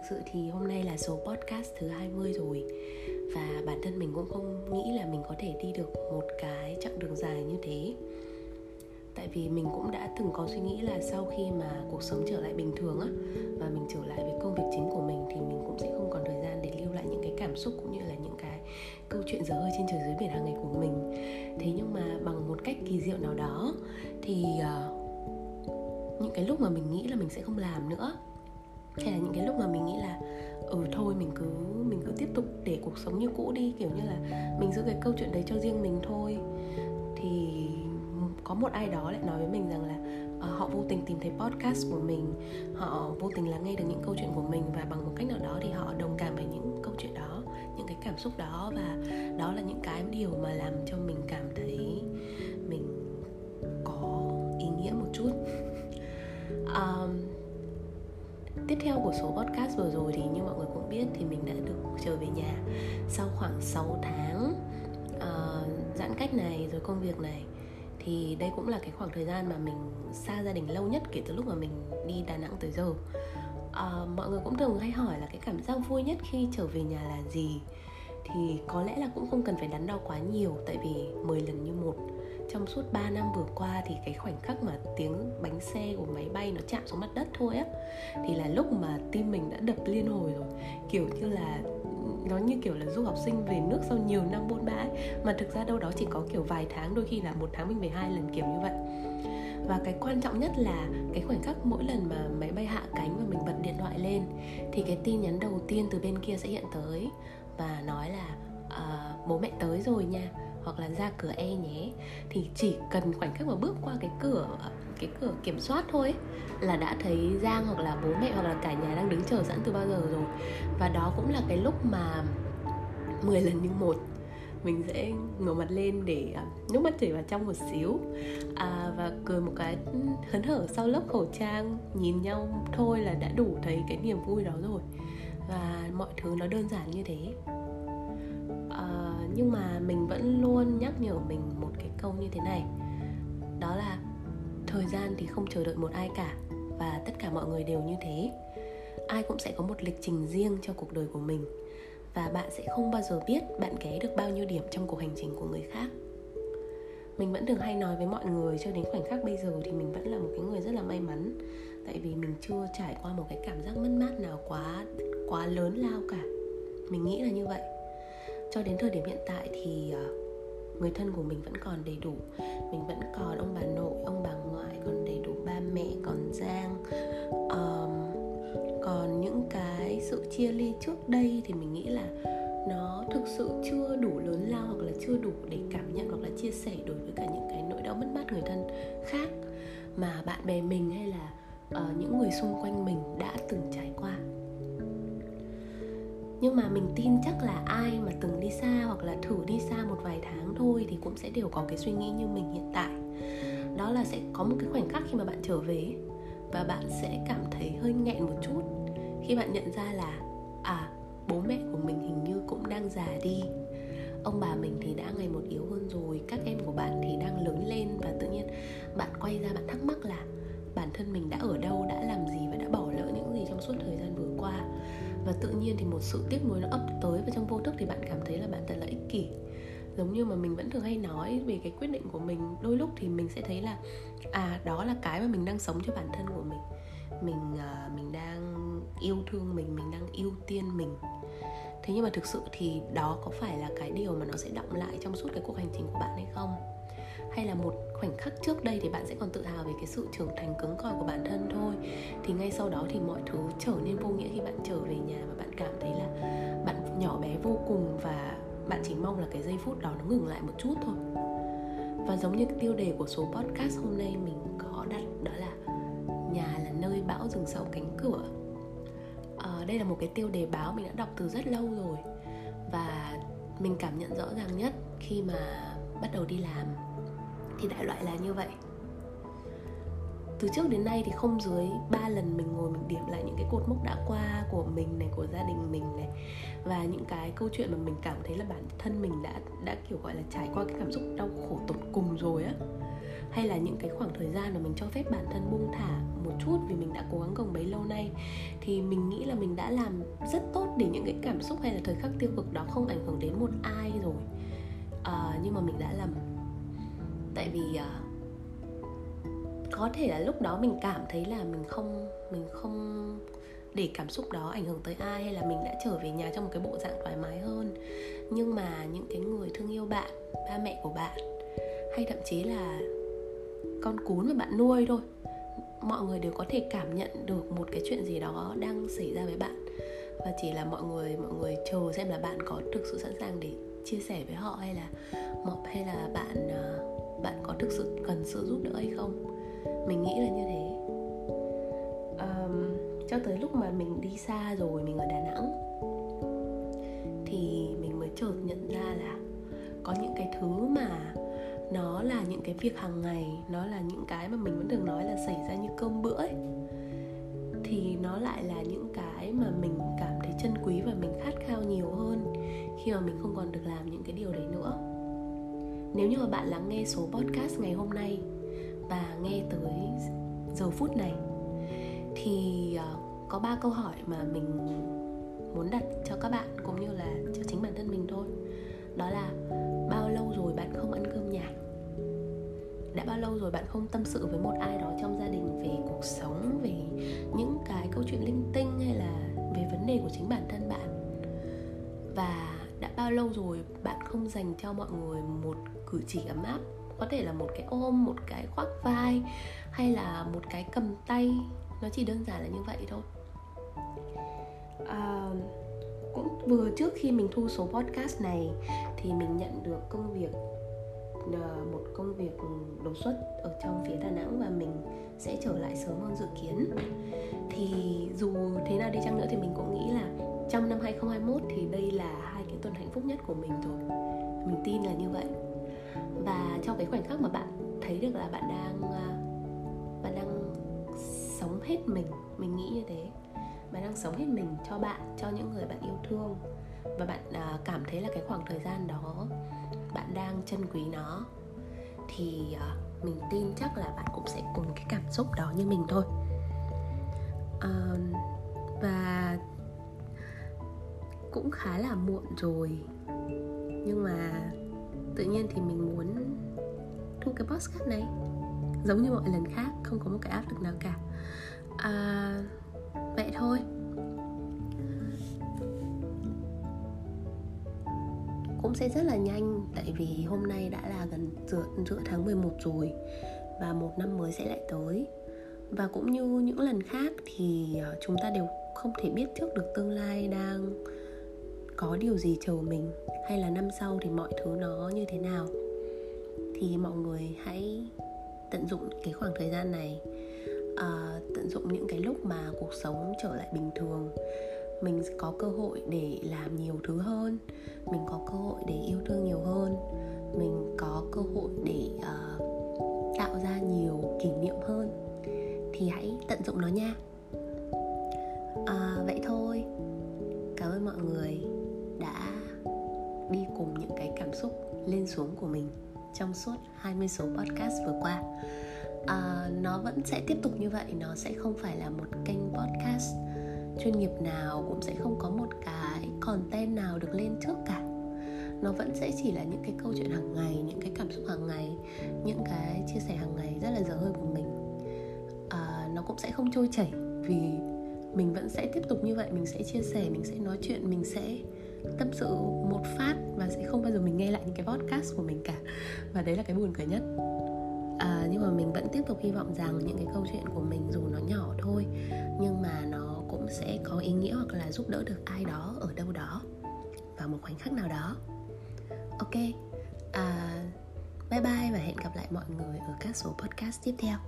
thực sự thì hôm nay là số podcast thứ 20 rồi. Và bản thân mình cũng không nghĩ là mình có thể đi được một cái chặng đường dài như thế. Tại vì mình cũng đã từng có suy nghĩ là sau khi mà cuộc sống trở lại bình thường á Và mình trở lại với công việc chính của mình Thì mình cũng sẽ không còn thời gian để lưu lại những cái cảm xúc cũng như là những cái câu chuyện dở hơi trên trời dưới biển hàng ngày của mình. Thế nhưng mà bằng một cách kỳ diệu nào đó Thì uh, những cái lúc mà mình nghĩ là mình sẽ không làm nữa hay là những cái lúc mà mình nghĩ là ừ thôi mình cứ mình cứ tiếp tục để cuộc sống như cũ đi kiểu như là mình giữ cái câu chuyện đấy cho riêng mình thôi. Thì có một ai đó lại nói với mình rằng là uh, họ vô tình tìm thấy podcast của mình họ vô tình lắng nghe được những câu chuyện của mình và bằng một cách nào đó thì họ đồng cảm với những câu chuyện đó những cái cảm xúc đó và đó là những cái điều mà làm cho mình cảm thấy mình có ý nghĩa một chút. Um, theo của số podcast vừa rồi thì như mọi người cũng biết thì mình đã được trở về nhà sau khoảng 6 tháng uh, giãn cách này rồi công việc này. Thì đây cũng là cái khoảng thời gian mà mình xa gia đình lâu nhất kể từ lúc mà mình đi Đà Nẵng tới giờ. Uh, mọi người cũng thường hay hỏi là cái cảm giác vui nhất khi trở về nhà là gì? Thì có lẽ là cũng không cần phải đắn đo quá nhiều tại vì 10 lần như một trong suốt 3 năm vừa qua thì cái khoảnh khắc mà tiếng bánh xe của máy bay nó chạm xuống mặt đất thôi á thì là lúc mà tim mình đã đập liên hồi rồi. Kiểu như là nó như kiểu là du học sinh về nước sau nhiều năm bôn ba mà thực ra đâu đó chỉ có kiểu vài tháng đôi khi là một tháng mình về hai lần kiểu như vậy. Và cái quan trọng nhất là cái khoảnh khắc mỗi lần mà máy bay hạ cánh và mình bật điện thoại lên thì cái tin nhắn đầu tiên từ bên kia sẽ hiện tới và nói là à, bố mẹ tới rồi nha hoặc là ra cửa e nhé thì chỉ cần khoảnh khắc mà bước qua cái cửa cái cửa kiểm soát thôi là đã thấy giang hoặc là bố mẹ hoặc là cả nhà đang đứng chờ sẵn từ bao giờ rồi. Và đó cũng là cái lúc mà 10 lần như một mình sẽ ngửa mặt lên để à, uh, nước mắt chảy vào trong một xíu. À, và cười một cái ừ, hớn hở sau lớp khẩu trang nhìn nhau thôi là đã đủ thấy cái niềm vui đó rồi. Và mọi thứ nó đơn giản như thế. Ờ, nhưng mà mình vẫn luôn nhắc nhở mình một cái câu như thế này. Đó là thời gian thì không chờ đợi một ai cả, và tất cả mọi người đều như thế. Ai cũng sẽ có một lịch trình riêng cho cuộc đời của mình, và bạn sẽ không bao giờ biết bạn ké được bao nhiêu điểm trong cuộc hành trình của người khác. Mình vẫn thường hay nói với mọi người cho đến khoảnh khắc bây giờ thì mình vẫn là một cái người rất là may mắn. Tại vì mình chưa trải qua một cái cảm giác mất mát nào quá quá lớn lao cả. Mình nghĩ là như vậy cho đến thời điểm hiện tại thì ờ, người thân của mình vẫn còn đầy đủ. Mình vẫn còn ông bà nội ông bà ngoại còn đầy đủ ba mẹ còn giang. Um, còn những cái sự chia ly trước đây thì mình nghĩ là nó thực sự chưa đủ lớn lao hoặc là chưa đủ để cảm nhận hoặc là chia sẻ đối với cả những cái nỗi đau mất mát người thân khác mà bạn bè mình hay là uh, những người xung quanh mình đã từng trải qua nhưng mà mình tin chắc là ai mà từng đi xa hoặc là thử đi xa một vài tháng thôi thì cũng sẽ đều có cái suy nghĩ như mình hiện tại. Đó là sẽ có một cái khoảnh khắc khi mà bạn trở về và bạn sẽ cảm thấy hơi nghẹn một chút khi bạn nhận ra là à bố mẹ của mình hình như cũng đang già đi. Ông bà mình thì đã ngày một yếu hơn rồi, các em của bạn thì đang lớn lên và tự nhiên bạn quay ra bạn thắc mắc là bản thân mình đã ở đâu, đã làm gì và đã bỏ lỡ những gì trong suốt thời gian vừa qua? Và tự nhiên thì một sự tiếc nuối nó ập tới và trong vô thức thì bạn cảm thấy là bạn thật là ích kỷ. Giống như mà mình vẫn thường hay nói về cái quyết định của mình đôi lúc thì mình sẽ thấy là à đó là cái mà mình đang sống cho bản thân của mình. Mình uh, mình đang yêu thương mình mình đang ưu tiên mình. Thế nhưng mà thực sự thì đó có phải là cái điều mà nó sẽ động lại trong suốt cái cuộc hành trình của bạn hay không? Hay là một khoảnh khắc trước đây thì bạn sẽ còn tự hào về cái sự trưởng thành cứng cỏi của bản thân thôi. Thì ngay sau đó thì mọi thứ trở nên vô nghĩa khi bạn trở về nhà và bạn cảm thấy là bạn nhỏ bé vô cùng và bạn chỉ mong là cái giây phút đó nó ngừng lại một chút thôi. Và giống như cái tiêu đề của số podcast hôm nay mình có đặt đó là nhà là nơi bão rừng sầu cánh cửa à, đây là một cái tiêu đề báo mình đã đọc từ rất lâu rồi. Và mình cảm nhận rõ ràng nhất khi mà bắt đầu đi làm thì đại loại là như vậy. Từ trước đến nay thì không dưới 3 lần mình ngồi mình điểm lại những cái cột mốc đã qua của mình này của gia đình mình này. Và những cái câu chuyện mà mình cảm thấy là bản thân mình đã đã kiểu gọi là trải qua cái cảm xúc đau khổ tột cùng rồi á. Hay là những cái khoảng thời gian mà mình cho phép bản thân buông thả một chút vì mình đã cố gắng gồng bấy lâu nay thì mình nghĩ là mình đã làm rất tốt để những cái cảm xúc hay là thời khắc tiêu cực đó không ảnh hưởng đến một ai rồi. À, nhưng mà mình đã làm tại vì à, có thể là lúc đó mình cảm thấy là mình không mình không để cảm xúc đó ảnh hưởng tới ai hay là mình đã trở về nhà trong một cái bộ dạng thoải mái hơn. Nhưng mà những cái người thương yêu bạn ba mẹ của bạn hay thậm chí là con cún mà bạn nuôi thôi mọi người đều có thể cảm nhận được một cái chuyện gì đó đang xảy ra với bạn. Và chỉ là mọi người mọi người chờ xem là bạn có thực sự sẵn sàng để chia sẻ với họ hay là hay là bạn uh, bạn có thực sự cần sự giúp đỡ hay không? Mình nghĩ là như thế. Um, cho tới lúc mà mình đi xa rồi mình ở đà nẵng thì mình mới chợt nhận ra là có những cái thứ mà nó là những cái việc hàng ngày nó là những cái mà mình vẫn thường nói là xảy ra như cơm bữa ấy thì nó lại là những cái mà mình cảm thấy chân quý và mình khát khao nhiều hơn khi mà mình không còn được làm những cái điều đấy nữa nếu như mà bạn lắng nghe số podcast ngày hôm nay và nghe tới giờ phút này, thì ờ, có ba câu hỏi mà mình muốn đặt cho các bạn cũng như là cho chính bản thân mình thôi. Đó là, bao lâu rồi bạn không ăn cơm nhà? Đã bao lâu rồi bạn không tâm sự với một ai đó trong gia đình về cuộc sống, về những cái câu chuyện linh tinh hay là về vấn đề của chính bản thân bạn? Và đã bao lâu rồi bạn không dành cho mọi người một cử chỉ ấm áp có thể là một cái ôm một cái khoác vai hay là một cái cầm tay. Nó chỉ đơn giản là như vậy thôi. À, cũng vừa trước khi mình thu số podcast này thì mình nhận được công việc à, một công việc đột xuất ở trong phía Đà Nẵng và mình sẽ trở lại sớm hơn dự kiến. Thì dù thế nào đi chăng nữa thì mình cũng nghĩ là trong năm 2021 thì đây là hai cái tuần hạnh phúc nhất của mình rồi. Mình tin là như vậy trong cái khoảnh khắc mà bạn thấy được là bạn đang à, bạn đang sống hết mình mình nghĩ như thế. Bạn đang sống hết mình cho bạn cho những người bạn yêu thương. Và bạn à, cảm thấy là cái khoảng thời gian đó bạn đang trân quý nó. Thì à, mình tin chắc là bạn cũng sẽ cùng cái cảm xúc đó như mình thôi. À, và cũng khá là muộn rồi. Nhưng mà tự nhiên thì mình muốn thu cái podcast này giống như mọi lần khác không có một cái áp lực nào cả. À, vậy thôi. Cũng sẽ rất là nhanh tại vì hôm nay đã là gần giữa, giữa tháng 11 rồi và một năm mới sẽ lại tới. Và cũng như những lần khác thì à, chúng ta đều không thể biết trước được tương lai đang có điều gì chờ mình hay là năm sau thì mọi thứ nó như thế nào thì mọi người hãy tận dụng cái khoảng thời gian này à, tận dụng những cái lúc mà cuộc sống trở lại bình thường. Mình có cơ hội để làm nhiều thứ hơn mình có cơ hội để yêu thương nhiều hơn mình có cơ hội để uh, tạo ra nhiều kỷ niệm hơn thì hãy tận dụng nó nha. À, vậy thôi. Cảm ơn mọi người đã đi cùng những cái cảm xúc lên xuống của mình trong suốt 20 số podcast vừa qua. À, nó vẫn sẽ tiếp tục như vậy nó sẽ không phải là một kênh podcast chuyên nghiệp nào cũng sẽ không có một cái content nào được lên trước cả. Nó vẫn sẽ chỉ là những cái câu chuyện hàng ngày những cái cảm xúc hàng ngày những cái chia sẻ hàng ngày rất là dở hơi của mình. À, nó cũng sẽ không trôi chảy vì mình vẫn sẽ tiếp tục như vậy mình sẽ chia sẻ mình sẽ nói chuyện mình sẽ tâm sự một phát và sẽ không bao giờ mình nghe lại những cái podcast của mình cả. Và đấy là cái buồn cười nhất. À, nhưng mà mình vẫn tiếp tục hy vọng rằng những cái câu chuyện của mình dù nó nhỏ thôi nhưng mà nó cũng sẽ có ý nghĩa hoặc là giúp đỡ được ai đó ở đâu đó vào một khoảnh khắc nào đó. Ok. À, bye bye và hẹn gặp lại mọi người ở các số podcast tiếp theo.